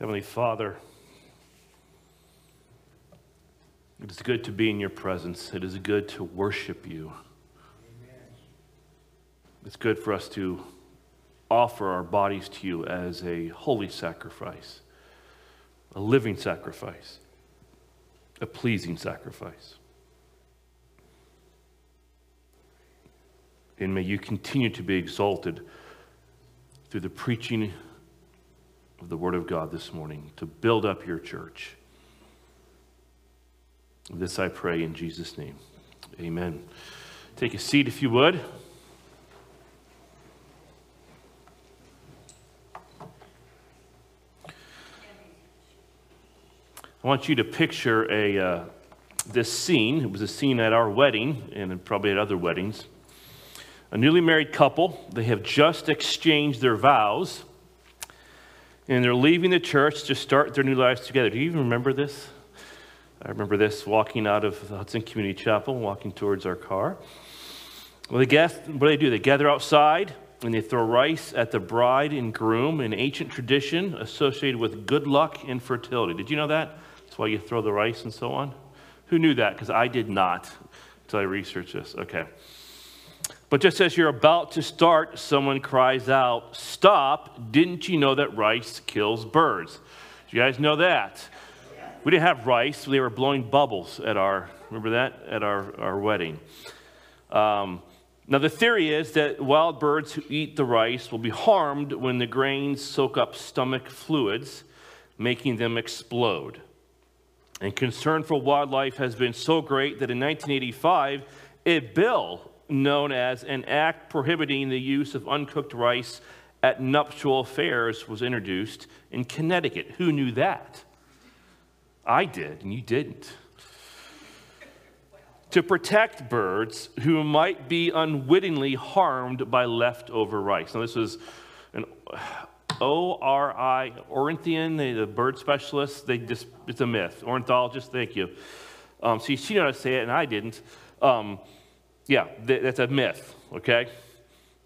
Heavenly Father, it is good to be in your presence. It is good to worship you. It's good for us to offer our bodies to you as a holy sacrifice, a living sacrifice, a pleasing sacrifice. And may you continue to be exalted through the preaching of the Word of God this morning to build up your church. This I pray in Jesus' name. Amen. Take a seat if you would. I want you to picture a, uh, this scene. It was a scene at our wedding and probably at other weddings. A newly married couple, they have just exchanged their vows and they're leaving the church to start their new lives together. Do you even remember this? I remember this walking out of the Hudson Community Chapel, walking towards our car. Well, they guess, what do they do? They gather outside and they throw rice at the bride and groom, an ancient tradition associated with good luck and fertility. Did you know that? That's why you throw the rice and so on. Who knew that? Because I did not until I researched this. Okay. But just as you're about to start, someone cries out, Stop! Didn't you know that rice kills birds? Do you guys know that? We didn't have rice, they were blowing bubbles at our, remember that? At our, our wedding. Um, now, the theory is that wild birds who eat the rice will be harmed when the grains soak up stomach fluids, making them explode. And concern for wildlife has been so great that in 1985, a bill known as an act prohibiting the use of uncooked rice at nuptial affairs was introduced in Connecticut. Who knew that? I did, and you didn't. To protect birds who might be unwittingly harmed by leftover rice. Now, this was an ORI, Ornithian, the bird specialist. They just, it's a myth. Ornithologist, thank you. Um, see, she knew how to say it, and I didn't. Um, yeah, that's a myth, okay?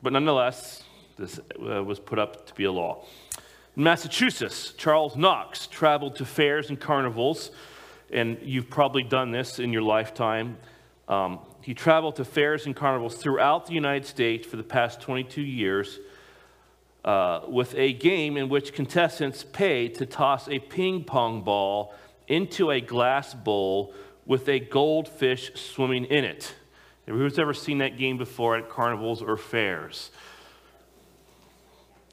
But nonetheless, this uh, was put up to be a law. In Massachusetts, Charles Knox traveled to fairs and carnivals, and you've probably done this in your lifetime. Um, he traveled to fairs and carnivals throughout the United States for the past 22 years uh, with a game in which contestants pay to toss a ping pong ball into a glass bowl with a goldfish swimming in it. Who's ever seen that game before at carnivals or fairs?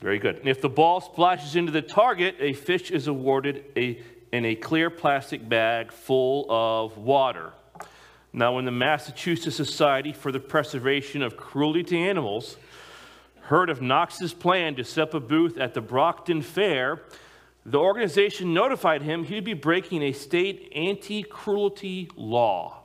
Very good. And if the ball splashes into the target, a fish is awarded a, in a clear plastic bag full of water. Now, when the Massachusetts Society for the Preservation of Cruelty to Animals heard of Knox's plan to set up a booth at the Brockton Fair, the organization notified him he'd be breaking a state anti cruelty law.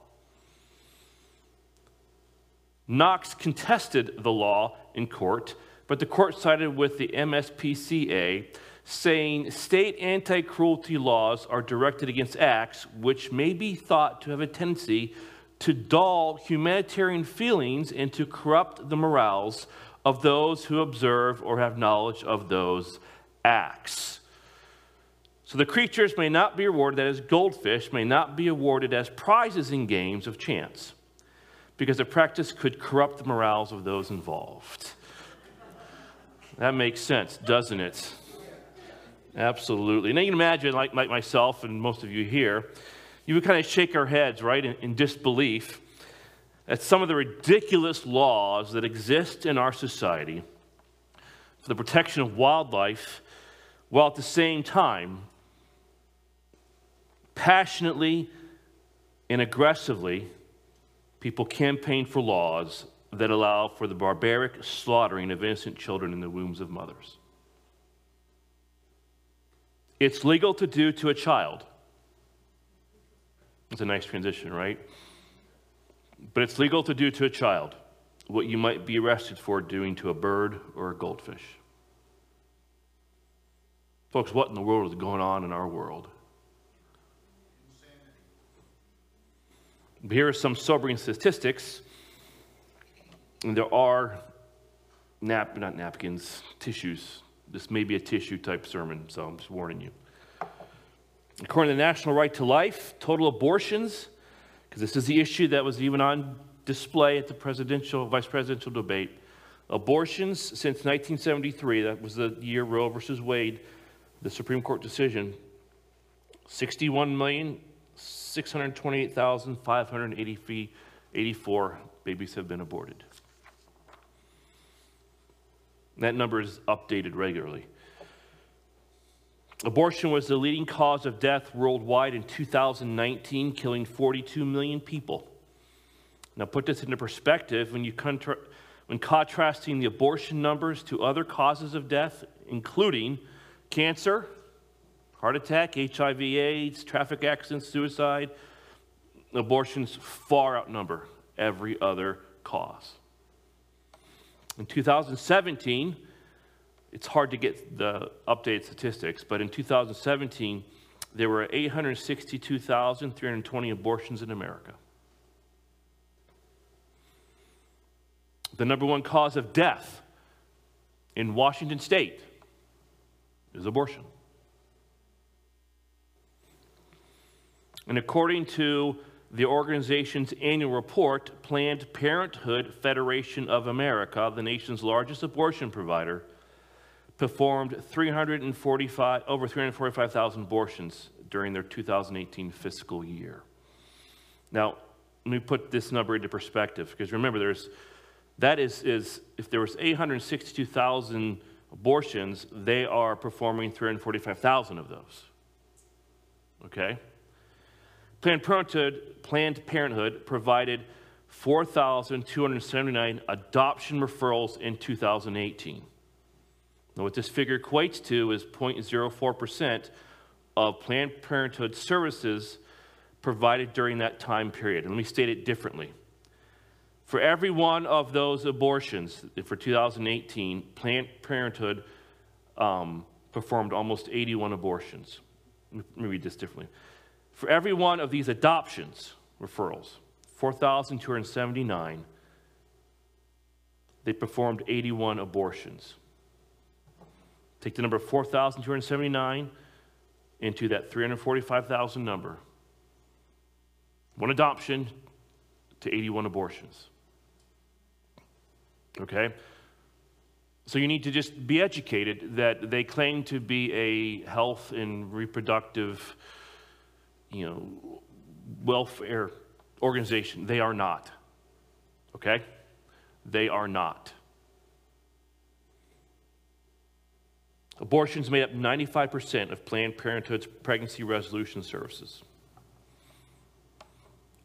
Knox contested the law in court, but the court sided with the MSPCA, saying state anti cruelty laws are directed against acts which may be thought to have a tendency to dull humanitarian feelings and to corrupt the morals of those who observe or have knowledge of those acts. So the creatures may not be awarded as goldfish, may not be awarded as prizes in games of chance because the practice could corrupt the morals of those involved. That makes sense, doesn't it? Absolutely. Now you can imagine, like, like myself and most of you here, you would kind of shake our heads, right, in, in disbelief at some of the ridiculous laws that exist in our society for the protection of wildlife, while at the same time passionately and aggressively people campaign for laws that allow for the barbaric slaughtering of innocent children in the wombs of mothers. It's legal to do to a child. It's a nice transition, right? But it's legal to do to a child what you might be arrested for doing to a bird or a goldfish. Folks, what in the world is going on in our world? Here are some sobering statistics. And there are nap, not napkins, tissues. This may be a tissue type sermon, so I'm just warning you. According to the National Right to Life, total abortions, because this is the issue that was even on display at the presidential, vice presidential debate, abortions since 1973, that was the year Roe versus Wade, the Supreme Court decision, 61,628,584 babies have been aborted. That number is updated regularly. Abortion was the leading cause of death worldwide in 2019, killing 42 million people. Now, put this into perspective when, you contra- when contrasting the abortion numbers to other causes of death, including cancer, heart attack, HIV, AIDS, traffic accidents, suicide, abortions far outnumber every other cause. In 2017, it's hard to get the updated statistics, but in 2017, there were 862,320 abortions in America. The number one cause of death in Washington state is abortion. And according to the organization's annual report, Planned Parenthood Federation of America, the nation's largest abortion provider, performed 345, over 345,000 abortions during their 2018 fiscal year. Now, let me put this number into perspective because remember, there's that is, is if there was 862,000 abortions, they are performing 345,000 of those. Okay? Planned Parenthood, Planned Parenthood provided 4,279 adoption referrals in 2018. Now, what this figure equates to is 0.04% of Planned Parenthood services provided during that time period. And let me state it differently. For every one of those abortions for 2018, Planned Parenthood um, performed almost 81 abortions. Let me read this differently. For every one of these adoptions, referrals, 4,279, they performed 81 abortions. Take the number 4,279 into that 345,000 number. One adoption to 81 abortions. Okay? So you need to just be educated that they claim to be a health and reproductive, you know, welfare organization. They are not. Okay? They are not. Abortions made up 95% of Planned Parenthood's pregnancy resolution services.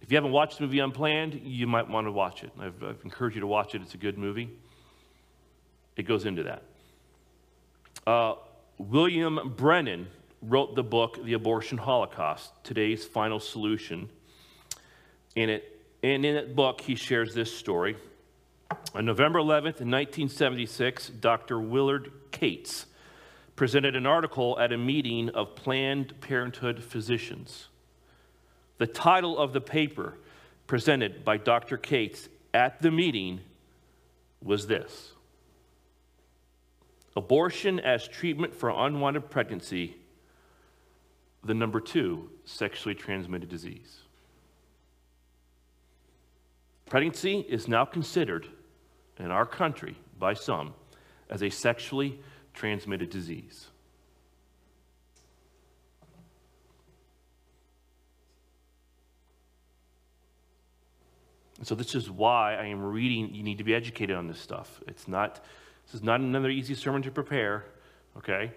If you haven't watched the movie Unplanned, you might want to watch it. I've, I've encouraged you to watch it. It's a good movie. It goes into that. Uh, William Brennan wrote the book, The Abortion Holocaust, Today's Final Solution. In it, and in that book, he shares this story. On November 11th, 1976, Dr. Willard Cates presented an article at a meeting of Planned Parenthood physicians. The title of the paper presented by Dr. Cates at the meeting was this Abortion as treatment for unwanted pregnancy, the number two sexually transmitted disease. Pregnancy is now considered in our country by some as a sexually transmitted disease. So this is why I am reading, you need to be educated on this stuff. It's not, this is not another easy sermon to prepare, okay?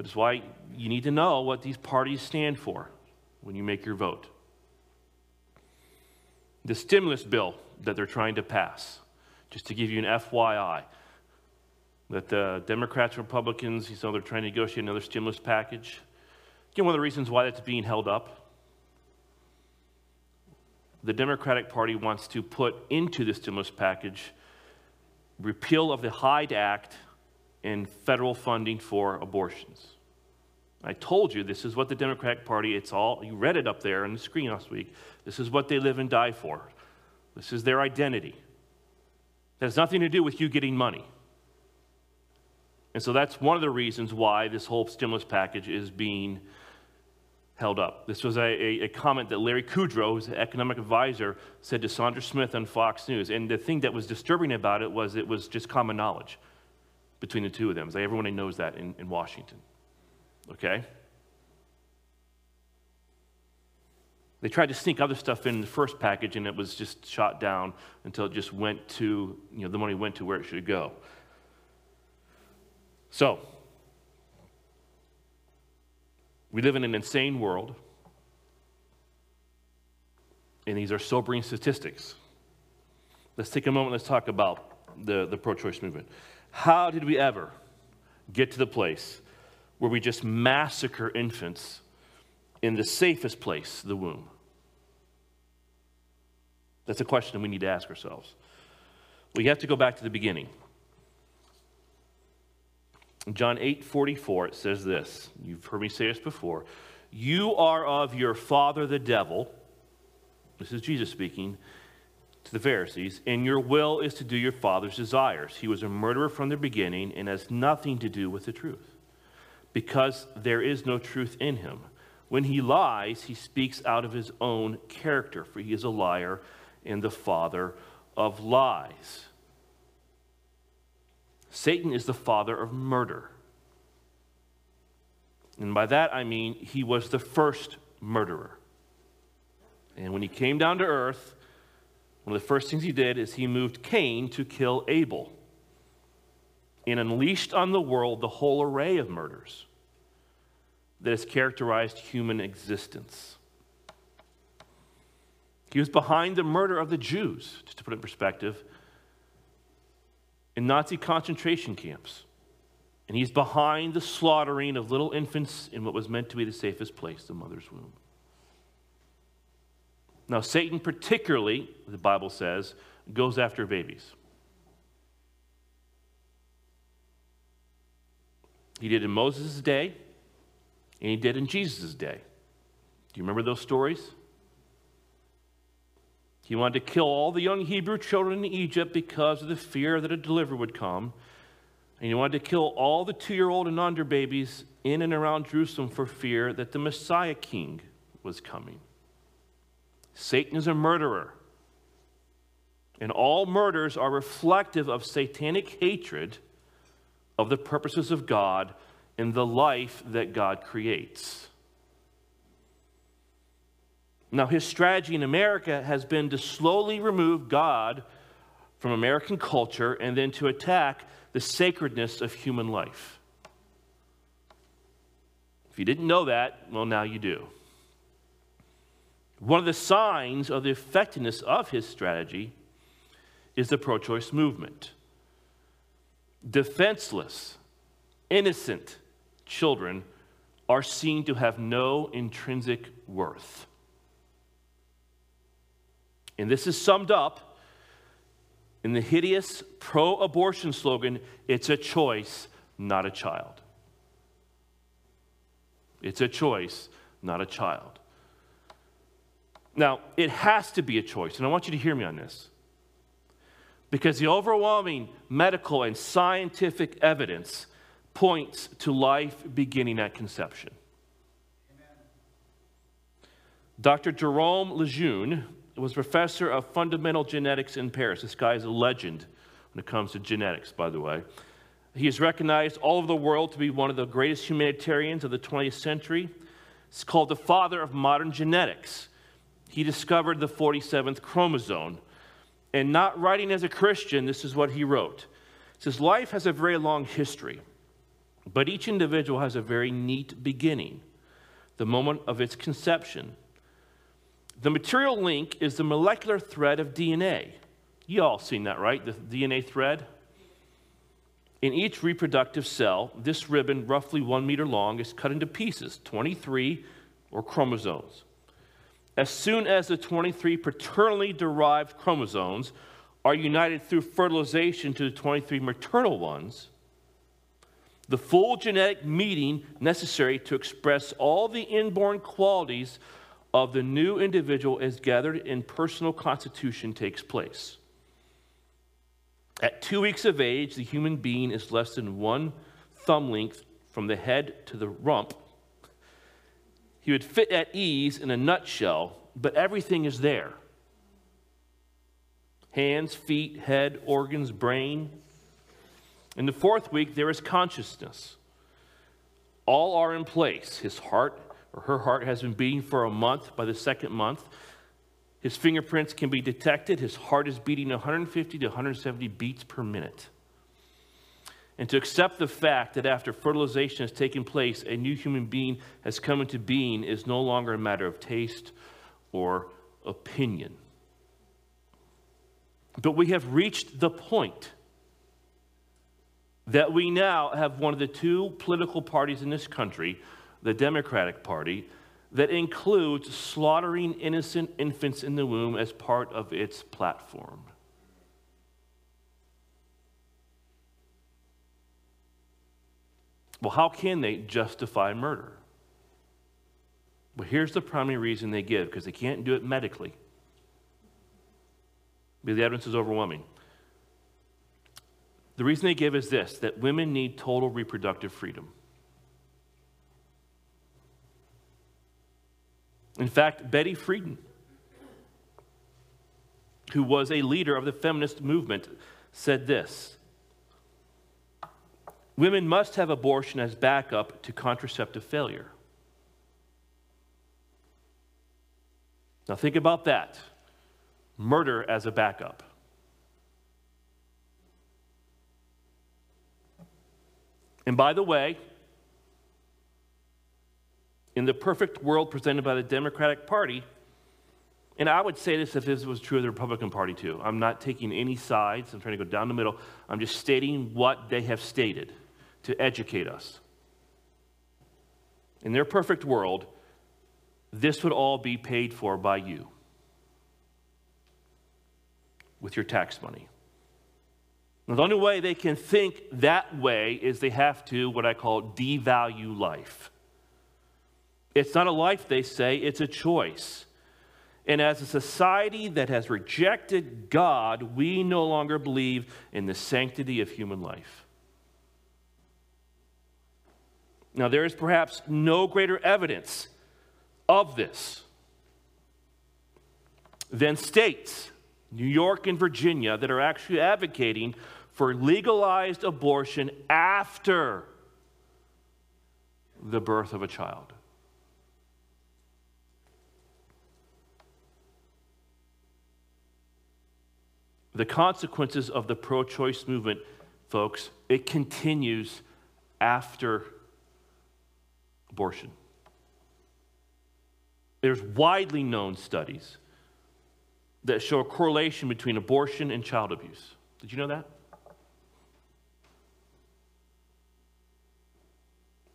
But it's why you need to know what these parties stand for when you make your vote. The stimulus bill that they're trying to pass, just to give you an FYI, that the Democrats and Republicans, you know, they're trying to negotiate another stimulus package. Again, one of the reasons why that's being held up the Democratic Party wants to put into the stimulus package repeal of the Hyde Act and federal funding for abortions. I told you this is what the Democratic Party, it's all, you read it up there on the screen last week. This is what they live and die for. This is their identity. It has nothing to do with you getting money. And so that's one of the reasons why this whole stimulus package is being held up. This was a, a, a, comment that Larry Kudlow, who's an economic advisor, said to Sandra Smith on Fox News. And the thing that was disturbing about it was it was just common knowledge between the two of them. Like everyone knows that in, in Washington. Okay? They tried to sneak other stuff in the first package, and it was just shot down until it just went to, you know, the money went to where it should go. So, we live in an insane world, and these are sobering statistics. Let's take a moment, let's talk about the, the pro choice movement. How did we ever get to the place where we just massacre infants in the safest place, the womb? That's a question we need to ask ourselves. We have to go back to the beginning. In John 8 44, it says this. You've heard me say this before. You are of your father, the devil. This is Jesus speaking to the Pharisees, and your will is to do your father's desires. He was a murderer from the beginning and has nothing to do with the truth, because there is no truth in him. When he lies, he speaks out of his own character, for he is a liar and the father of lies. Satan is the father of murder. And by that I mean he was the first murderer. And when he came down to earth, one of the first things he did is he moved Cain to kill Abel and unleashed on the world the whole array of murders that has characterized human existence. He was behind the murder of the Jews, just to put it in perspective, in Nazi concentration camps. And he's behind the slaughtering of little infants in what was meant to be the safest place, the mother's womb. Now, Satan, particularly, the Bible says, goes after babies. He did in Moses' day, and he did in Jesus' day. Do you remember those stories? He wanted to kill all the young Hebrew children in Egypt because of the fear that a deliverer would come. And he wanted to kill all the two year old and under babies in and around Jerusalem for fear that the Messiah king was coming. Satan is a murderer. And all murders are reflective of satanic hatred of the purposes of God and the life that God creates. Now, his strategy in America has been to slowly remove God from American culture and then to attack the sacredness of human life. If you didn't know that, well, now you do. One of the signs of the effectiveness of his strategy is the pro choice movement. Defenseless, innocent children are seen to have no intrinsic worth. And this is summed up in the hideous pro abortion slogan it's a choice, not a child. It's a choice, not a child. Now, it has to be a choice, and I want you to hear me on this. Because the overwhelming medical and scientific evidence points to life beginning at conception. Amen. Dr. Jerome Lejeune was professor of fundamental genetics in Paris. This guy is a legend when it comes to genetics, by the way. He is recognized all over the world to be one of the greatest humanitarians of the 20th century. He's called the father of modern genetics he discovered the 47th chromosome. And not writing as a Christian, this is what he wrote. It says, Life has a very long history, but each individual has a very neat beginning, the moment of its conception. The material link is the molecular thread of DNA. You all seen that, right? The DNA thread? In each reproductive cell, this ribbon, roughly one meter long, is cut into pieces, 23 or chromosomes. As soon as the 23 paternally derived chromosomes are united through fertilization to the 23 maternal ones, the full genetic meeting necessary to express all the inborn qualities of the new individual as gathered in personal constitution takes place. At two weeks of age, the human being is less than one thumb length from the head to the rump He would fit at ease in a nutshell, but everything is there hands, feet, head, organs, brain. In the fourth week, there is consciousness. All are in place. His heart or her heart has been beating for a month. By the second month, his fingerprints can be detected. His heart is beating 150 to 170 beats per minute. And to accept the fact that after fertilization has taken place, a new human being has come into being is no longer a matter of taste or opinion. But we have reached the point that we now have one of the two political parties in this country, the Democratic Party, that includes slaughtering innocent infants in the womb as part of its platform. Well, how can they justify murder? Well, here's the primary reason they give because they can't do it medically. But the evidence is overwhelming. The reason they give is this that women need total reproductive freedom. In fact, Betty Friedan, who was a leader of the feminist movement, said this Women must have abortion as backup to contraceptive failure. Now, think about that murder as a backup. And by the way, in the perfect world presented by the Democratic Party, and I would say this if this was true of the Republican Party too. I'm not taking any sides, I'm trying to go down the middle. I'm just stating what they have stated to educate us. In their perfect world, this would all be paid for by you with your tax money. Now, the only way they can think that way is they have to, what I call, devalue life. It's not a life, they say, it's a choice. And as a society that has rejected God, we no longer believe in the sanctity of human life. Now, there is perhaps no greater evidence of this than states New York and Virginia, that are actually advocating for legalized abortion after the birth of a child. The consequences of the pro choice movement, folks, it continues after abortion. There's widely known studies that show a correlation between abortion and child abuse. Did you know that?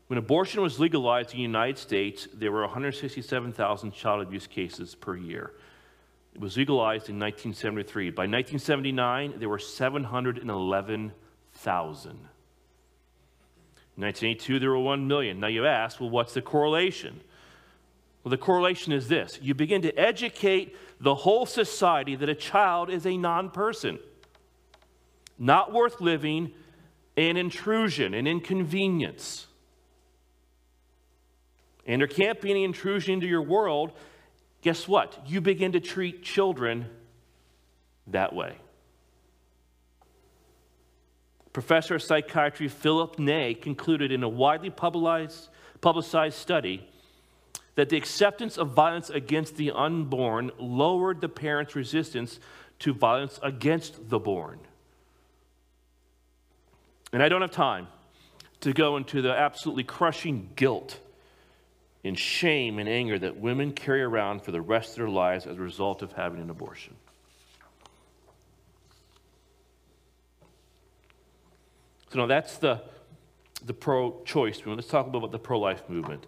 When abortion was legalized in the United States, there were 167,000 child abuse cases per year. It was legalized in 1973. By 1979, there were 711,000. In 1982, there were 1 million. Now you ask, well, what's the correlation? Well, the correlation is this you begin to educate the whole society that a child is a non person, not worth living, an intrusion, an inconvenience. And there can't be any intrusion into your world. Guess what? You begin to treat children that way. Professor of psychiatry Philip Ney concluded in a widely publicized, publicized study that the acceptance of violence against the unborn lowered the parents' resistance to violence against the born. And I don't have time to go into the absolutely crushing guilt and shame and anger that women carry around for the rest of their lives as a result of having an abortion. So, now that's the, the pro choice movement. Let's talk about the pro life movement.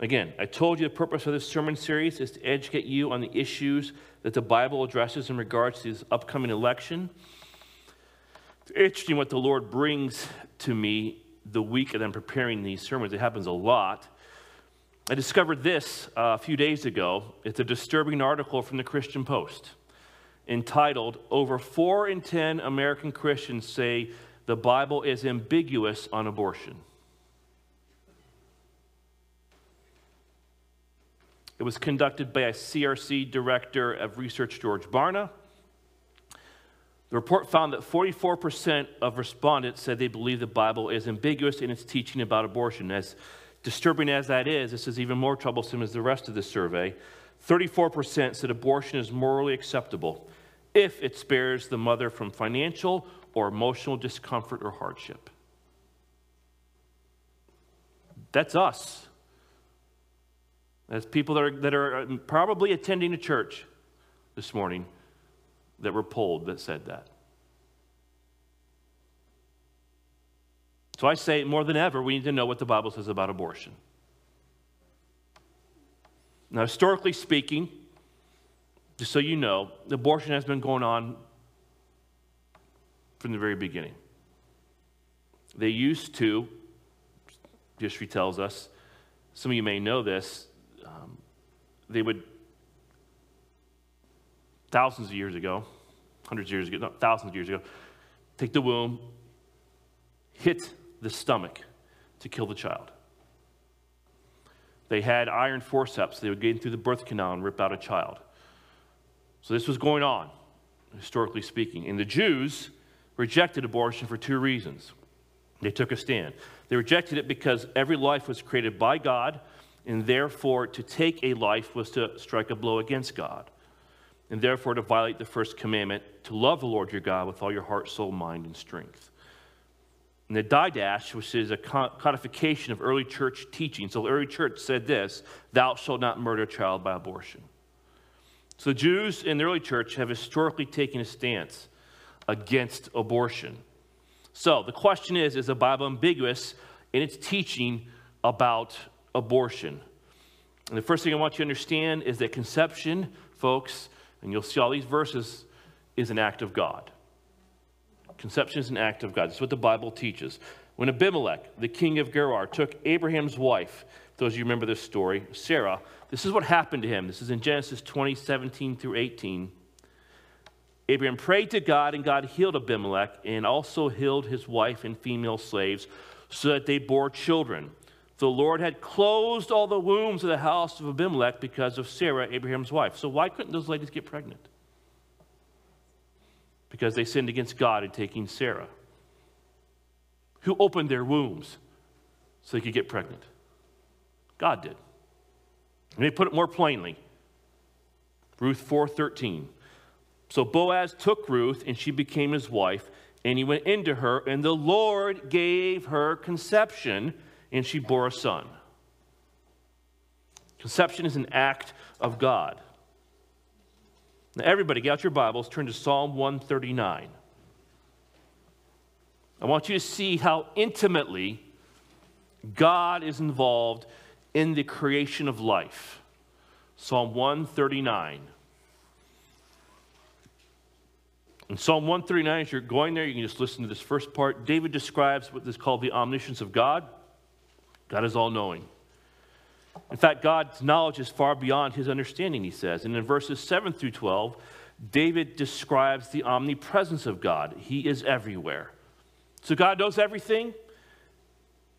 Again, I told you the purpose of this sermon series is to educate you on the issues that the Bible addresses in regards to this upcoming election. It's interesting what the Lord brings to me the week that I'm preparing these sermons. It happens a lot. I discovered this uh, a few days ago. It's a disturbing article from the Christian Post entitled Over 4 in 10 American Christians Say the Bible is Ambiguous on Abortion. It was conducted by a CRC director of research, George Barna. The report found that 44% of respondents said they believe the Bible is ambiguous in its teaching about abortion. As disturbing as that is, this is even more troublesome as the rest of the survey. 34% said abortion is morally acceptable if it spares the mother from financial or emotional discomfort or hardship. That's us. That's people that are, that are uh, probably attending a church this morning that were polled that said that. So I say more than ever, we need to know what the Bible says about abortion. Now, historically speaking, just so you know, abortion has been going on from the very beginning. They used to, history tells us, some of you may know this, um, they would, thousands of years ago, hundreds of years ago, no, thousands of years ago, take the womb, hit the stomach to kill the child. They had iron forceps. They would get in through the birth canal and rip out a child. So this was going on, historically speaking. And the Jews rejected abortion for two reasons. They took a stand. They rejected it because every life was created by God, and therefore to take a life was to strike a blow against God, and therefore to violate the first commandment to love the Lord your God with all your heart, soul, mind, and strength. And the Didache, which is a codification of early church teaching. So the early church said this Thou shalt not murder a child by abortion. So the Jews in the early church have historically taken a stance against abortion. So the question is Is the Bible ambiguous in its teaching about abortion? And the first thing I want you to understand is that conception, folks, and you'll see all these verses, is an act of God. Conception is an act of God. That's what the Bible teaches. When Abimelech, the king of Gerar, took Abraham's wife, those of you remember this story, Sarah, this is what happened to him. This is in Genesis 20, 17 through 18. Abraham prayed to God, and God healed Abimelech and also healed his wife and female slaves so that they bore children. The Lord had closed all the wombs of the house of Abimelech because of Sarah, Abraham's wife. So, why couldn't those ladies get pregnant? because they sinned against God in taking Sarah, who opened their wombs so they could get pregnant. God did. Let me put it more plainly. Ruth 4:13. So Boaz took Ruth and she became his wife and he went into her and the Lord gave her conception and she bore a son. Conception is an act of God. Now, everybody, get out your Bibles, turn to Psalm 139. I want you to see how intimately God is involved in the creation of life. Psalm 139. In Psalm 139, as you're going there, you can just listen to this first part. David describes what is called the omniscience of God. God is all knowing. In fact, God's knowledge is far beyond his understanding, he says. And in verses 7 through 12, David describes the omnipresence of God. He is everywhere. So God knows everything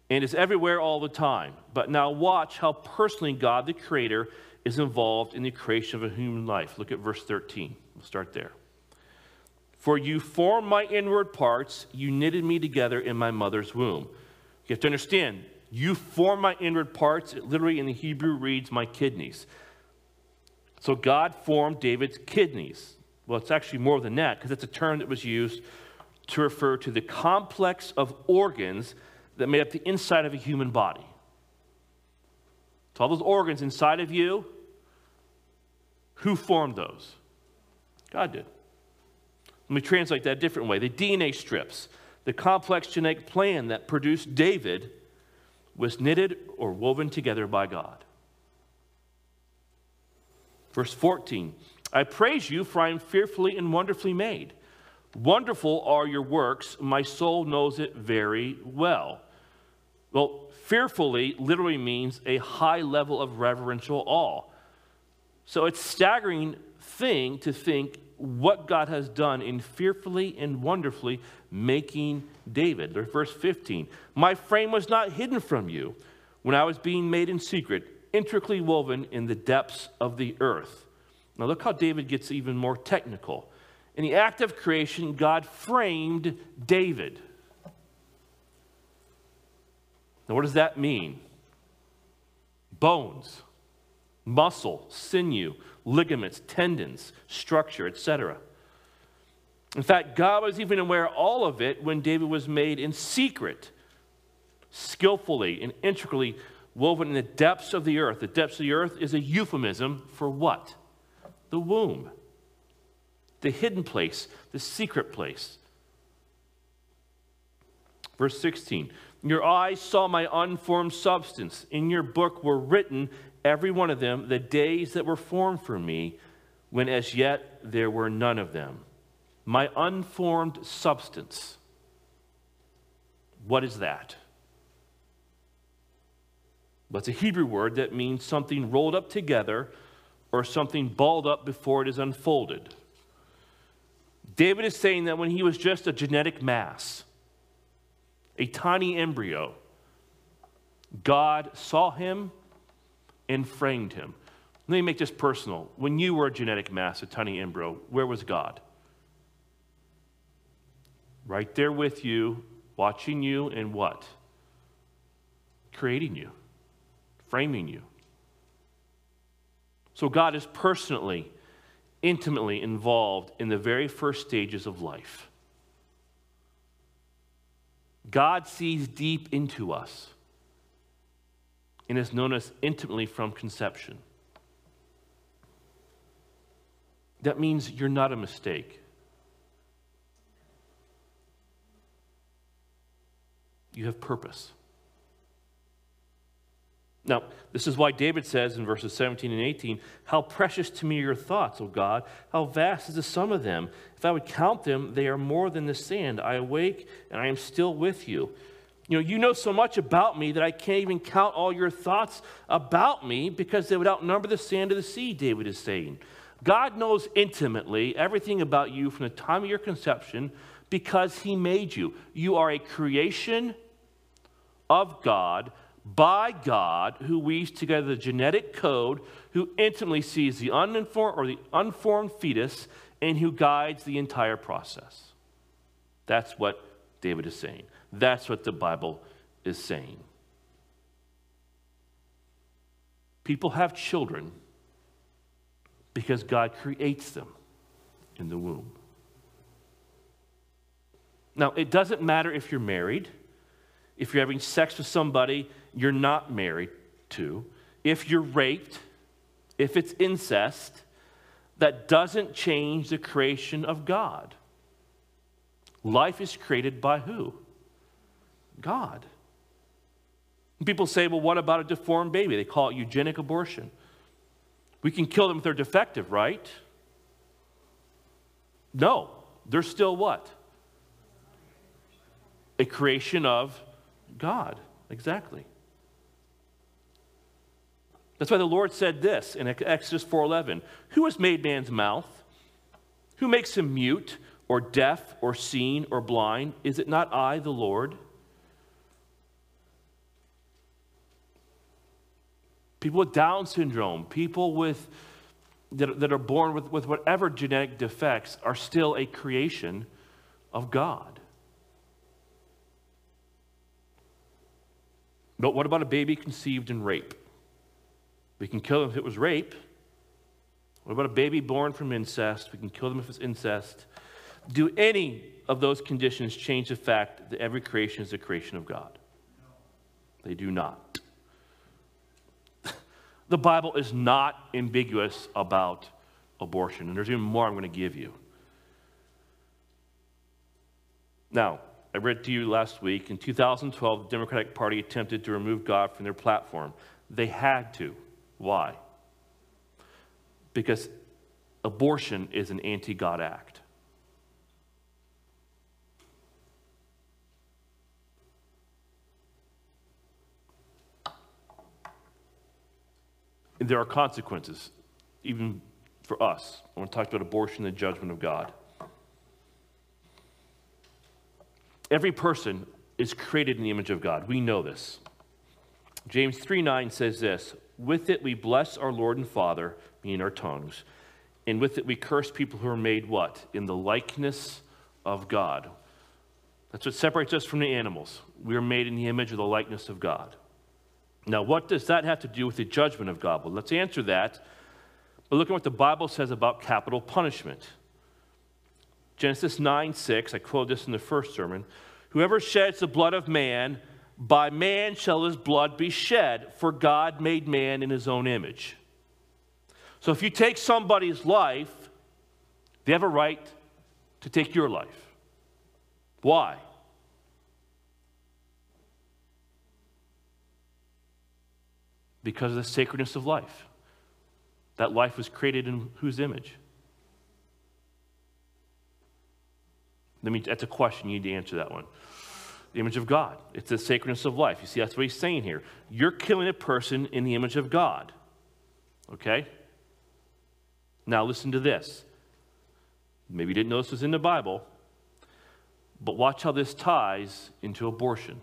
and is everywhere all the time. But now watch how personally God, the Creator, is involved in the creation of a human life. Look at verse 13. We'll start there. For you formed my inward parts, you knitted me together in my mother's womb. You have to understand, you formed my inward parts. It literally in the Hebrew reads my kidneys. So God formed David's kidneys. Well, it's actually more than that because it's a term that was used to refer to the complex of organs that made up the inside of a human body. So, all those organs inside of you, who formed those? God did. Let me translate that a different way. The DNA strips, the complex genetic plan that produced David was knitted or woven together by God. Verse 14 I praise you, for I am fearfully and wonderfully made. Wonderful are your works, my soul knows it very well. Well, fearfully literally means a high level of reverential awe. So it's staggering thing to think what God has done in fearfully and wonderfully making David. Verse 15 My frame was not hidden from you when I was being made in secret intricately woven in the depths of the earth. Now, look how David gets even more technical. In the act of creation, God framed David. Now, what does that mean? Bones, muscle, sinew, ligaments, tendons, structure, etc. In fact, God was even aware of all of it when David was made in secret, skillfully and intricately woven in the depths of the earth. The depths of the earth is a euphemism for what? The womb, the hidden place, the secret place. Verse 16 Your eyes saw my unformed substance. In your book were written, every one of them, the days that were formed for me, when as yet there were none of them. My unformed substance. What is that? It's a Hebrew word that means something rolled up together or something balled up before it is unfolded. David is saying that when he was just a genetic mass, a tiny embryo, God saw him and framed him. Let me make this personal. When you were a genetic mass, a tiny embryo, where was God? Right there with you, watching you, and what? Creating you framing you. So God is personally, intimately involved in the very first stages of life. God sees deep into us and has known us intimately from conception. That means you're not a mistake. You have purpose. Now, this is why David says in verses 17 and 18, How precious to me are your thoughts, O God! How vast is the sum of them! If I would count them, they are more than the sand. I awake and I am still with you. You know, you know so much about me that I can't even count all your thoughts about me because they would outnumber the sand of the sea, David is saying. God knows intimately everything about you from the time of your conception because he made you. You are a creation of God by God who weaves together the genetic code, who intimately sees the uninformed or the unformed fetus, and who guides the entire process. That's what David is saying. That's what the Bible is saying. People have children because God creates them in the womb. Now, it doesn't matter if you're married, if you're having sex with somebody you're not married to, if you're raped, if it's incest, that doesn't change the creation of God. Life is created by who? God. People say, well, what about a deformed baby? They call it eugenic abortion. We can kill them if they're defective, right? No, they're still what? A creation of God. Exactly. That's why the Lord said this in Exodus 4:11, "Who has made man's mouth? Who makes him mute or deaf or seen or blind? Is it not I, the Lord?" People with Down syndrome, people with that, that are born with, with whatever genetic defects are still a creation of God. But what about a baby conceived in rape? We can kill them if it was rape. What about a baby born from incest? We can kill them if it's incest. Do any of those conditions change the fact that every creation is a creation of God? They do not. The Bible is not ambiguous about abortion, and there's even more I'm going to give you. Now, I read to you last week in 2012, the Democratic Party attempted to remove God from their platform. They had to. Why? Because abortion is an anti God act. And there are consequences, even for us. I want to talk about abortion and the judgment of God. Every person is created in the image of God. We know this. James 3 9 says this With it we bless our Lord and Father, meaning our tongues, and with it we curse people who are made what? In the likeness of God. That's what separates us from the animals. We are made in the image of the likeness of God. Now, what does that have to do with the judgment of God? Well, let's answer that. But look at what the Bible says about capital punishment. Genesis 9 6, I quoted this in the first sermon. Whoever sheds the blood of man, by man shall his blood be shed, for God made man in his own image. So if you take somebody's life, they have a right to take your life. Why? Because of the sacredness of life. That life was created in whose image? Let me, that's a question. You need to answer that one. The image of God. It's the sacredness of life. You see, that's what he's saying here. You're killing a person in the image of God. Okay? Now, listen to this. Maybe you didn't know this was in the Bible, but watch how this ties into abortion.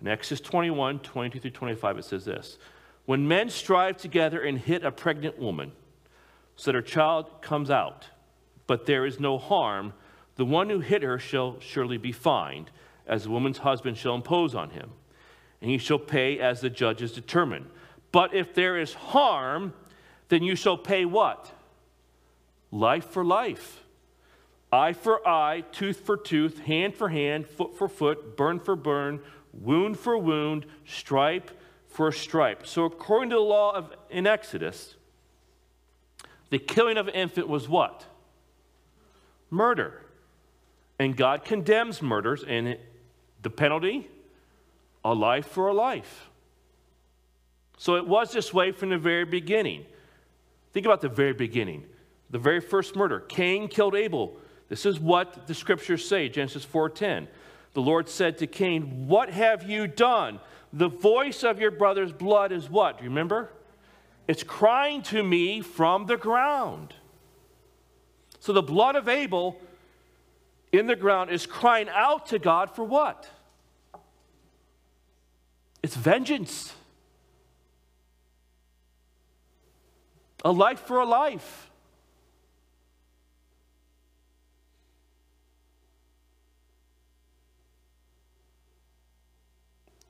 In Exodus 21 22 through 25, it says this When men strive together and hit a pregnant woman so that her child comes out, but there is no harm, the one who hit her shall surely be fined, as the woman's husband shall impose on him, and he shall pay as the judges determine. But if there is harm, then you shall pay what? Life for life. Eye for eye, tooth for tooth, hand for hand, foot for foot, burn for burn, wound for wound, stripe for stripe. So, according to the law of in Exodus, the killing of an infant was what? Murder. And God condemns murders, and the penalty, a life for a life. So it was this way from the very beginning. Think about the very beginning. The very first murder. Cain killed Abel. This is what the scriptures say, Genesis 4:10. The Lord said to Cain, "What have you done? The voice of your brother's blood is what? Do you remember? It's crying to me from the ground." So the blood of Abel in the ground is crying out to God for what? It's vengeance. A life for a life.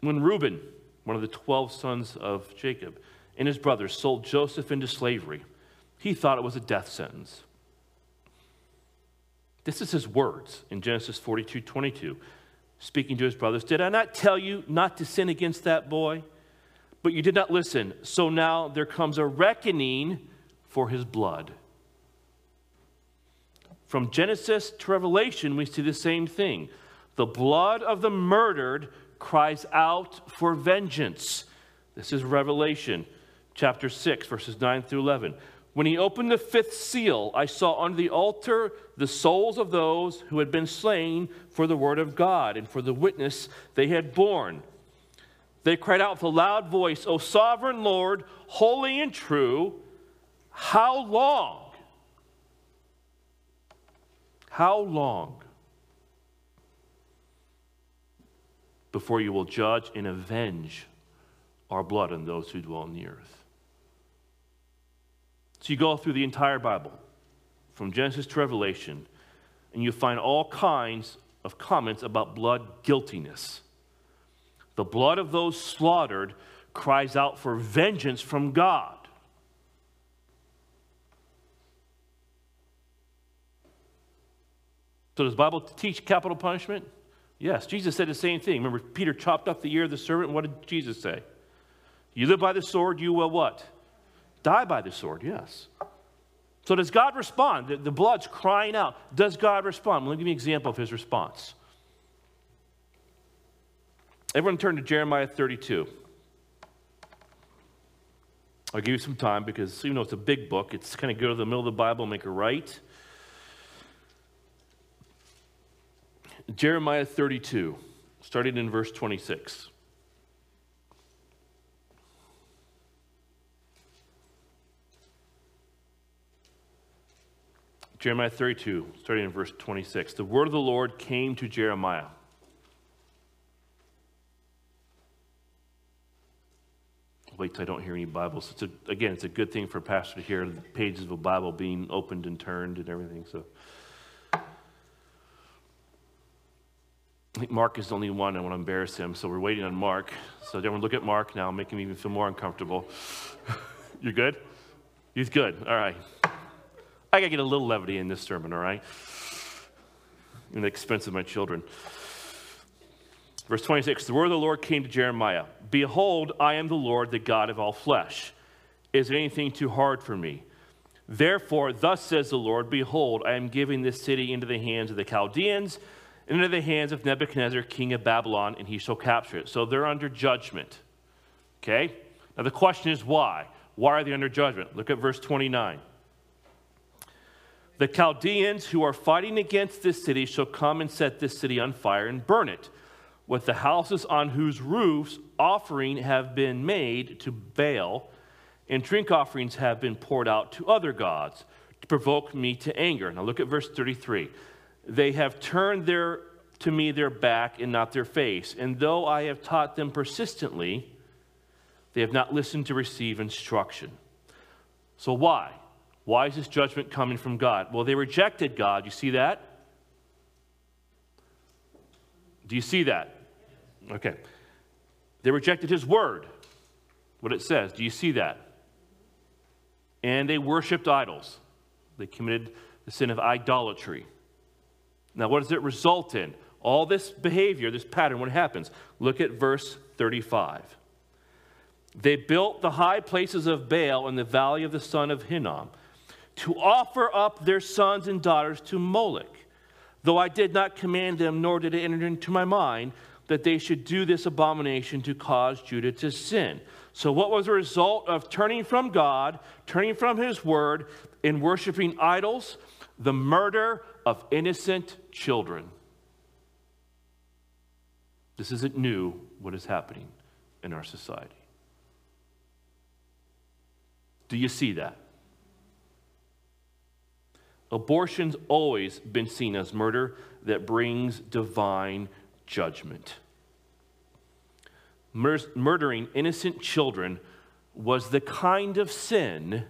When Reuben, one of the 12 sons of Jacob, and his brothers sold Joseph into slavery, he thought it was a death sentence. This is his words in Genesis 42 22, speaking to his brothers. Did I not tell you not to sin against that boy? But you did not listen. So now there comes a reckoning for his blood. From Genesis to Revelation, we see the same thing. The blood of the murdered cries out for vengeance. This is Revelation chapter 6, verses 9 through 11. When he opened the fifth seal, I saw under the altar the souls of those who had been slain for the word of God and for the witness they had borne. They cried out with a loud voice, O sovereign Lord, holy and true, how long? How long before you will judge and avenge our blood on those who dwell on the earth? So you go through the entire Bible, from Genesis to Revelation, and you find all kinds of comments about blood guiltiness. The blood of those slaughtered cries out for vengeance from God. So, does the Bible teach capital punishment? Yes. Jesus said the same thing. Remember, Peter chopped off the ear of the servant. What did Jesus say? You live by the sword, you will what? Die by the sword, yes. So does God respond? The, the blood's crying out. Does God respond? Well, let me give you an example of his response. Everyone turn to Jeremiah 32. I'll give you some time because even though it's a big book, it's kind of go to the middle of the Bible make a right. Jeremiah 32, starting in verse 26. Jeremiah 32, starting in verse 26. The word of the Lord came to Jeremiah. wait till I don't hear any Bibles. It's a, again, it's a good thing for a pastor to hear the pages of a Bible being opened and turned and everything. So think Mark is the only one I want to embarrass him, so we're waiting on Mark. So everyone look at Mark now, make him even feel more uncomfortable. You're good? He's good. All right. I got to get a little levity in this sermon, all right? In the expense of my children. Verse 26 The word of the Lord came to Jeremiah Behold, I am the Lord, the God of all flesh. Is there anything too hard for me? Therefore, thus says the Lord Behold, I am giving this city into the hands of the Chaldeans into the hands of Nebuchadnezzar, king of Babylon, and he shall capture it. So they're under judgment. Okay? Now the question is why? Why are they under judgment? Look at verse 29. The Chaldeans who are fighting against this city shall come and set this city on fire and burn it with the houses on whose roofs offering have been made to Baal, and drink offerings have been poured out to other gods to provoke me to anger. Now look at verse 33. They have turned their to me their back and not their face, and though I have taught them persistently, they have not listened to receive instruction. So why? Why is this judgment coming from God? Well, they rejected God. You see that? Do you see that? Okay. They rejected his word, what it says. Do you see that? And they worshiped idols. They committed the sin of idolatry. Now, what does it result in? All this behavior, this pattern, what happens? Look at verse 35. They built the high places of Baal in the valley of the son of Hinnom to offer up their sons and daughters to Moloch. Though I did not command them, nor did it enter into my mind that they should do this abomination to cause Judah to sin. So, what was the result of turning from God, turning from His word, and worshiping idols? The murder of innocent children. This isn't new, what is happening in our society. Do you see that? Abortion's always been seen as murder that brings divine judgment. Mur- murdering innocent children was the kind of sin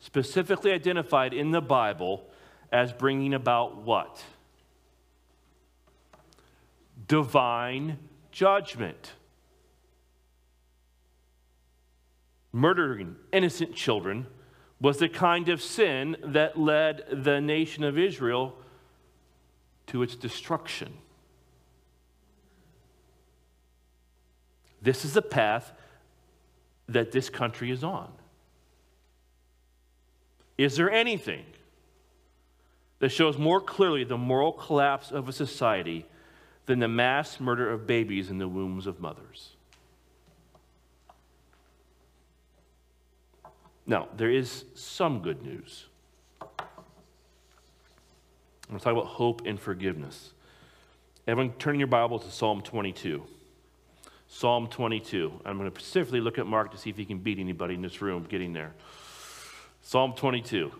specifically identified in the Bible as bringing about what? Divine judgment. Murdering innocent children was the kind of sin that led the nation of Israel to its destruction. This is the path that this country is on. Is there anything that shows more clearly the moral collapse of a society than the mass murder of babies in the wombs of mothers? Now, there is some good news. I'm going to talk about hope and forgiveness. Everyone, turn your Bible to Psalm 22. Psalm 22. I'm going to specifically look at Mark to see if he can beat anybody in this room getting there. Psalm 22.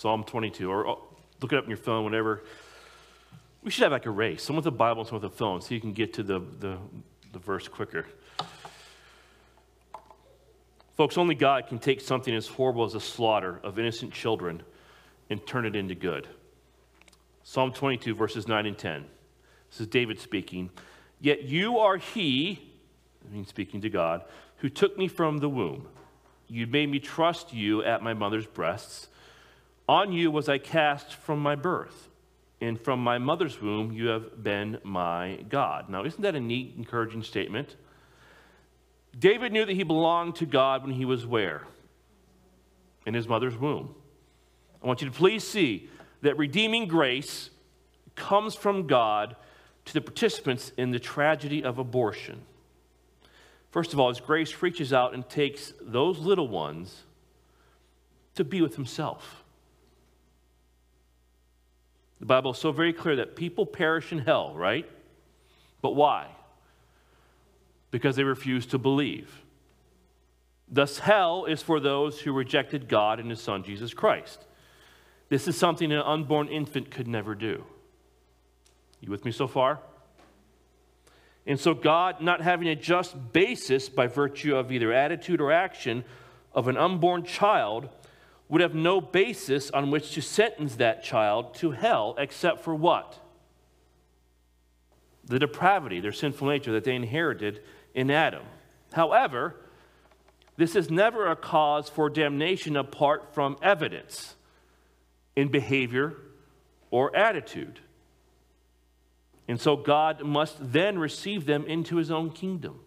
Psalm 22, or oh, look it up on your phone whenever. We should have like a race, someone with a Bible and someone with a phone, so you can get to the, the, the verse quicker. Folks, only God can take something as horrible as a slaughter of innocent children and turn it into good. Psalm 22, verses 9 and 10. This is David speaking. Yet you are he, I mean speaking to God, who took me from the womb. You made me trust you at my mother's breasts. On you was I cast from my birth, and from my mother's womb you have been my God. Now, isn't that a neat, encouraging statement? David knew that he belonged to God when he was where? In his mother's womb. I want you to please see that redeeming grace comes from God to the participants in the tragedy of abortion. First of all, His grace reaches out and takes those little ones to be with Himself. The Bible is so very clear that people perish in hell, right? But why? Because they refuse to believe. Thus, hell is for those who rejected God and His Son, Jesus Christ. This is something an unborn infant could never do. You with me so far? And so, God, not having a just basis by virtue of either attitude or action of an unborn child, would have no basis on which to sentence that child to hell except for what? The depravity, their sinful nature that they inherited in Adam. However, this is never a cause for damnation apart from evidence in behavior or attitude. And so God must then receive them into his own kingdom.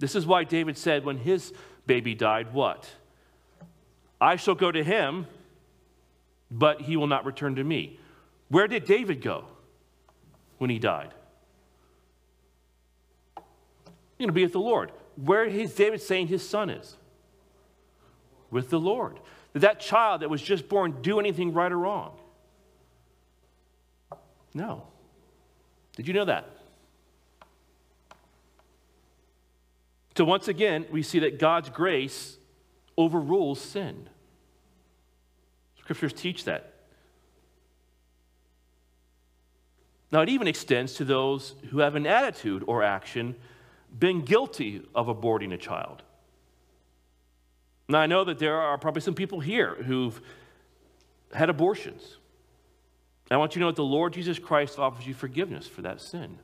This is why David said when his baby died, What? I shall go to him, but he will not return to me. Where did David go when he died? You're going to be with the Lord. Where is David saying his son is? With the Lord. Did that child that was just born do anything right or wrong? No. Did you know that? So, once again, we see that God's grace overrules sin. Scriptures teach that. Now, it even extends to those who have an attitude or action been guilty of aborting a child. Now, I know that there are probably some people here who've had abortions. I want you to know that the Lord Jesus Christ offers you forgiveness for that sin.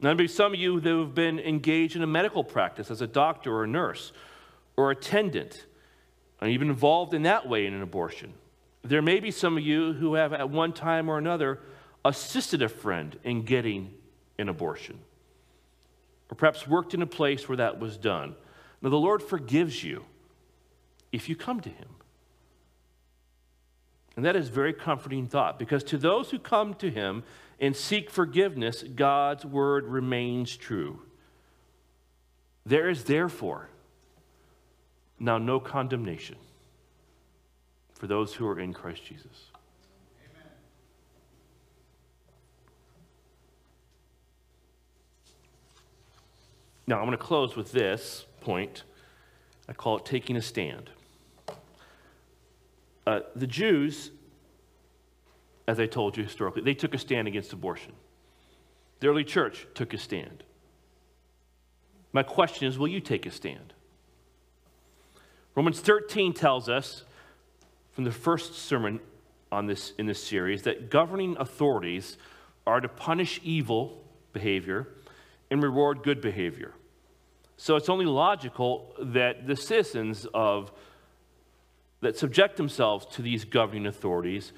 Now, maybe some of you who have been engaged in a medical practice as a doctor or a nurse or attendant, even involved in that way in an abortion. There may be some of you who have, at one time or another, assisted a friend in getting an abortion, or perhaps worked in a place where that was done. Now, the Lord forgives you if you come to Him. And that is very comforting thought because to those who come to Him and seek forgiveness, God's word remains true. There is therefore now, no condemnation for those who are in Christ Jesus. Amen. Now, I'm going to close with this point. I call it taking a stand. Uh, the Jews, as I told you historically, they took a stand against abortion. The early church took a stand. My question is will you take a stand? Romans 13 tells us from the first sermon on this in this series that governing authorities are to punish evil behavior and reward good behavior. So it's only logical that the citizens of that subject themselves to these governing authorities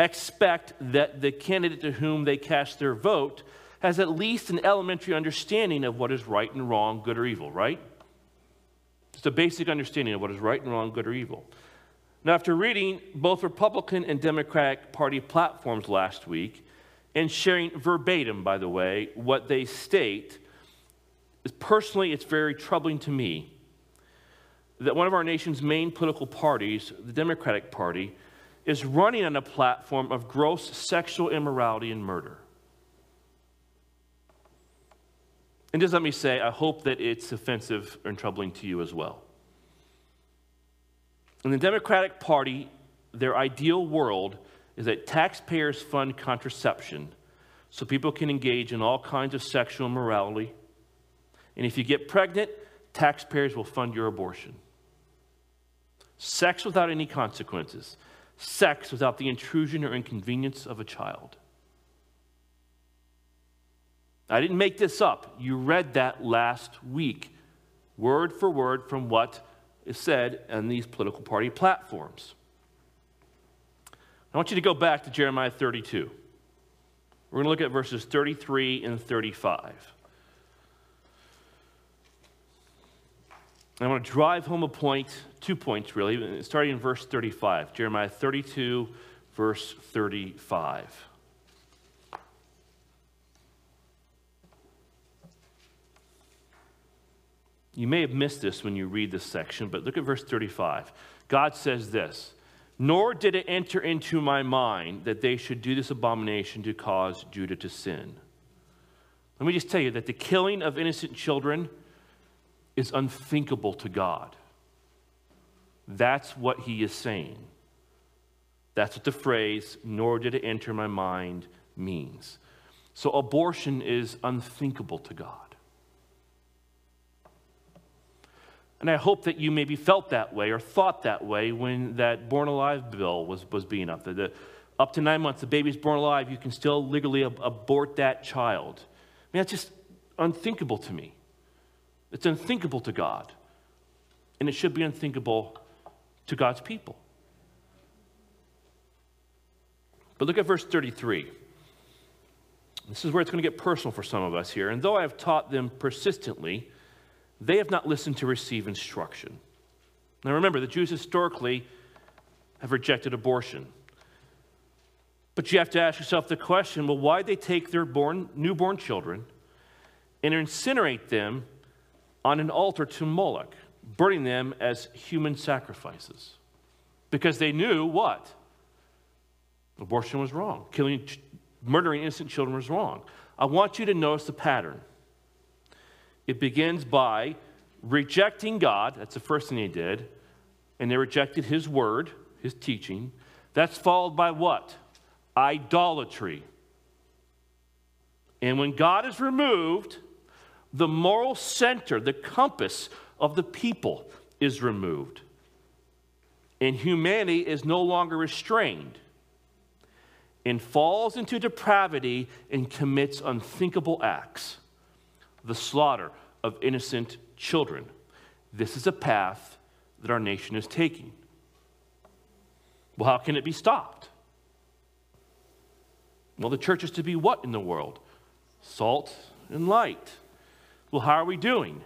expect that the candidate to whom they cast their vote has at least an elementary understanding of what is right and wrong, good or evil, right? Just a basic understanding of what is right and wrong, good or evil. Now, after reading both Republican and Democratic Party platforms last week, and sharing verbatim, by the way, what they state, personally, it's very troubling to me that one of our nation's main political parties, the Democratic Party, is running on a platform of gross sexual immorality and murder. And just let me say, I hope that it's offensive and troubling to you as well. In the Democratic Party, their ideal world is that taxpayers fund contraception so people can engage in all kinds of sexual immorality. And if you get pregnant, taxpayers will fund your abortion. Sex without any consequences, sex without the intrusion or inconvenience of a child. I didn't make this up. You read that last week, word for word from what is said on these political party platforms. I want you to go back to Jeremiah 32. We're going to look at verses 33 and 35. I want to drive home a point, two points really, starting in verse 35. Jeremiah 32, verse 35. You may have missed this when you read this section, but look at verse 35. God says this Nor did it enter into my mind that they should do this abomination to cause Judah to sin. Let me just tell you that the killing of innocent children is unthinkable to God. That's what he is saying. That's what the phrase, nor did it enter my mind, means. So abortion is unthinkable to God. And I hope that you maybe felt that way or thought that way when that Born Alive bill was, was being up. The, the, up to nine months, the baby's born alive, you can still legally ab- abort that child. I mean, that's just unthinkable to me. It's unthinkable to God. And it should be unthinkable to God's people. But look at verse 33. This is where it's going to get personal for some of us here. And though I have taught them persistently, they have not listened to receive instruction. Now remember, the Jews historically have rejected abortion. But you have to ask yourself the question well, why they take their born, newborn children and incinerate them on an altar to Moloch, burning them as human sacrifices? Because they knew what? Abortion was wrong. Killing, murdering innocent children was wrong. I want you to notice the pattern. It begins by rejecting God. That's the first thing they did. And they rejected his word, his teaching. That's followed by what? Idolatry. And when God is removed, the moral center, the compass of the people is removed. And humanity is no longer restrained and falls into depravity and commits unthinkable acts the slaughter of innocent children. This is a path that our nation is taking. Well, how can it be stopped? Well, the church is to be what in the world? Salt and light. Well, how are we doing?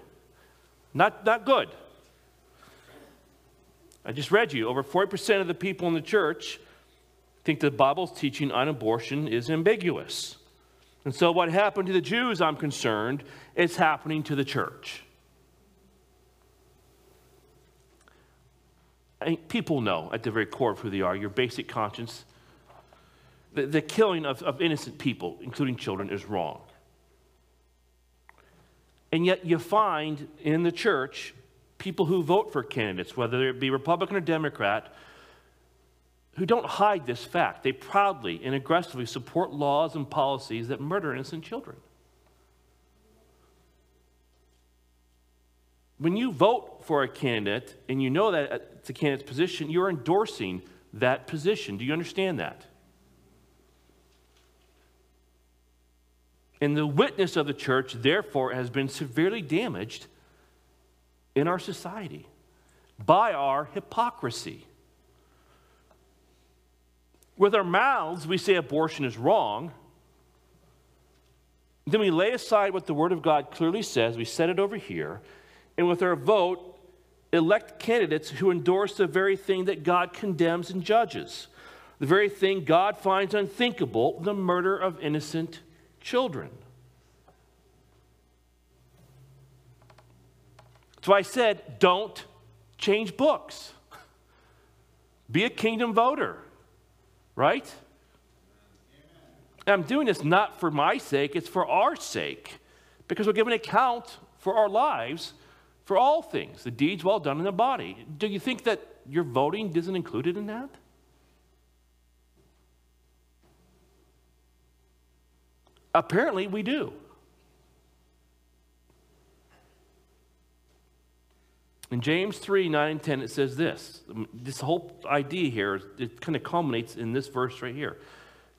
Not, not good. I just read you over 40% of the people in the church think the Bible's teaching on abortion is ambiguous. And so, what happened to the Jews, I'm concerned, is happening to the church. I people know at the very core of who they are, your basic conscience. The, the killing of, of innocent people, including children, is wrong. And yet, you find in the church people who vote for candidates, whether it be Republican or Democrat, who don't hide this fact. They proudly and aggressively support laws and policies that murder innocent children. When you vote for a candidate and you know that uh, it's a candidate's position, you're endorsing that position. Do you understand that? And the witness of the church, therefore, has been severely damaged in our society by our hypocrisy. With our mouths, we say abortion is wrong. Then we lay aside what the Word of God clearly says, we set it over here, and with our vote, elect candidates who endorse the very thing that God condemns and judges, the very thing God finds unthinkable the murder of innocent children. So I said, don't change books. Be a kingdom voter right? And I'm doing this not for my sake, it's for our sake, because we'll give an account for our lives for all things, the deeds well done in the body. Do you think that your voting isn't included in that? Apparently, we do. In James 3 9 and 10, it says this. This whole idea here, it kind of culminates in this verse right here.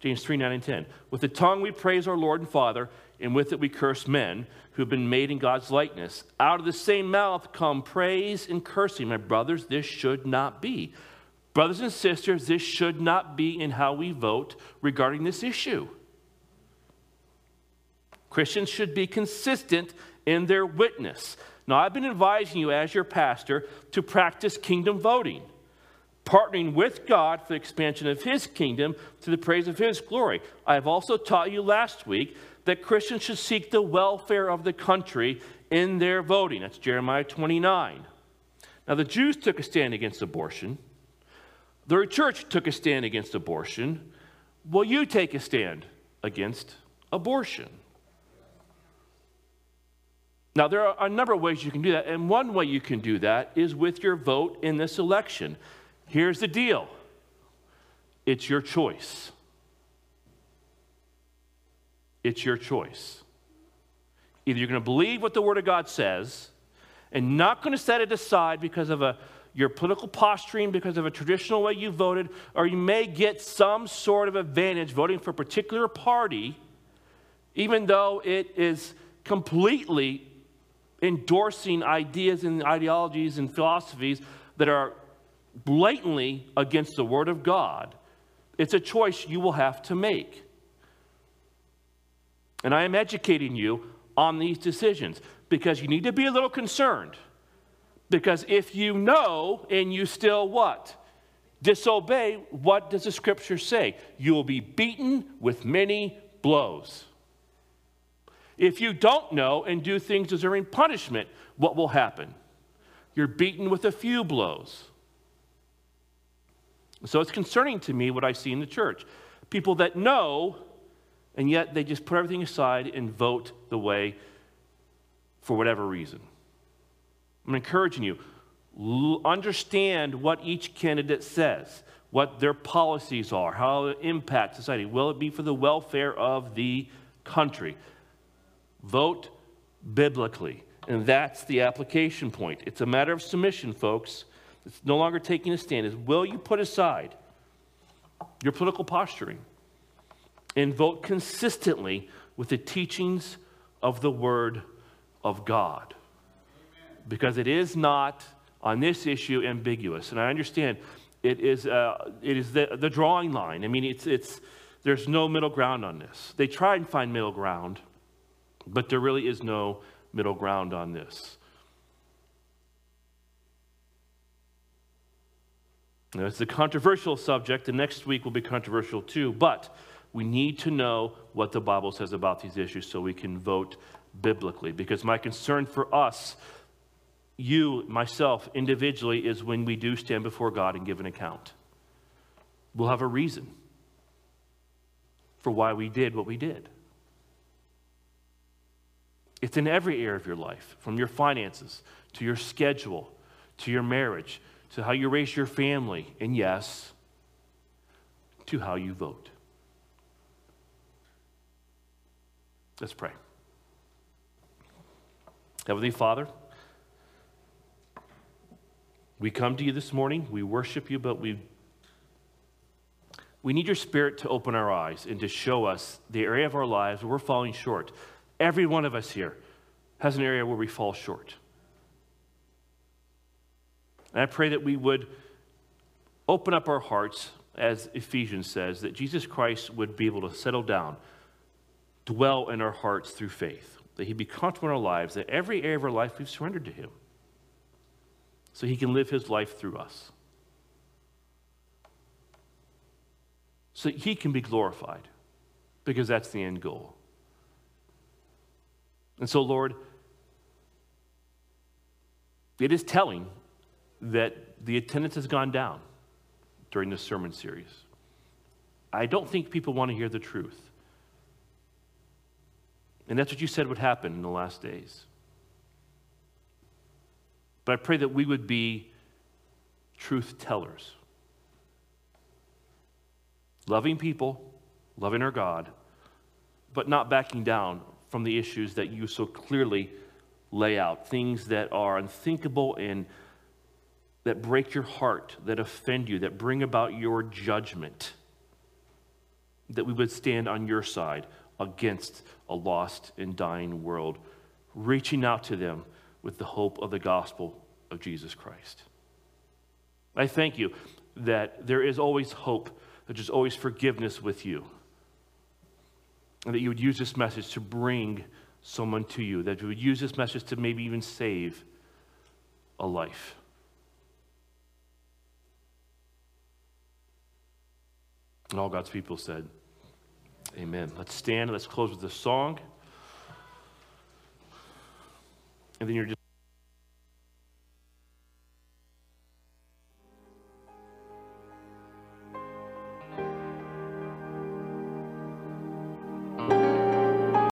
James 3 9 and 10. With the tongue we praise our Lord and Father, and with it we curse men who have been made in God's likeness. Out of the same mouth come praise and cursing. My brothers, this should not be. Brothers and sisters, this should not be in how we vote regarding this issue. Christians should be consistent in their witness. Now, I've been advising you as your pastor to practice kingdom voting, partnering with God for the expansion of His kingdom to the praise of His glory. I have also taught you last week that Christians should seek the welfare of the country in their voting. That's Jeremiah 29. Now, the Jews took a stand against abortion, the church took a stand against abortion. Will you take a stand against abortion? Now, there are a number of ways you can do that, and one way you can do that is with your vote in this election. Here's the deal it's your choice. It's your choice. Either you're going to believe what the Word of God says and not going to set it aside because of a, your political posturing, because of a traditional way you voted, or you may get some sort of advantage voting for a particular party, even though it is completely endorsing ideas and ideologies and philosophies that are blatantly against the Word of God. It's a choice you will have to make. And I am educating you on these decisions because you need to be a little concerned. Because if you know and you still what? Disobey, what does the scripture say? You will be beaten with many blows. If you don't know and do things deserving punishment, what will happen? You're beaten with a few blows. So it's concerning to me what I see in the church. People that know, and yet they just put everything aside and vote the way for whatever reason. I'm encouraging you, understand what each candidate says, what their policies are, how it impacts society. Will it be for the welfare of the country? Vote biblically. And that's the application point. It's a matter of submission, folks. It's no longer taking a stand. Is will you put aside your political posturing and vote consistently with the teachings of the Word of God? Because it is not on this issue ambiguous. And I understand it is, uh, it is the, the drawing line. I mean, it's, it's, there's no middle ground on this. They try and find middle ground but there really is no middle ground on this. Now, it's a controversial subject, and next week will be controversial too, but we need to know what the Bible says about these issues so we can vote biblically. Because my concern for us, you, myself, individually, is when we do stand before God and give an account. We'll have a reason for why we did what we did. It's in every area of your life, from your finances to your schedule to your marriage to how you raise your family, and yes, to how you vote. Let's pray. Heavenly Father, we come to you this morning. We worship you, but we, we need your spirit to open our eyes and to show us the area of our lives where we're falling short. Every one of us here has an area where we fall short. And I pray that we would open up our hearts, as Ephesians says, that Jesus Christ would be able to settle down, dwell in our hearts through faith, that He'd be comfortable in our lives, that every area of our life we've surrendered to Him, so He can live His life through us. So He can be glorified, because that's the end goal. And so, Lord, it is telling that the attendance has gone down during this sermon series. I don't think people want to hear the truth. And that's what you said would happen in the last days. But I pray that we would be truth tellers, loving people, loving our God, but not backing down from the issues that you so clearly lay out, things that are unthinkable and that break your heart, that offend you, that bring about your judgment, that we would stand on your side against a lost and dying world, reaching out to them with the hope of the gospel of Jesus Christ. I thank you that there is always hope, that there's always forgiveness with you and that you would use this message to bring someone to you, that you would use this message to maybe even save a life. And all God's people said, Amen. Let's stand. Let's close with a song. And then you're just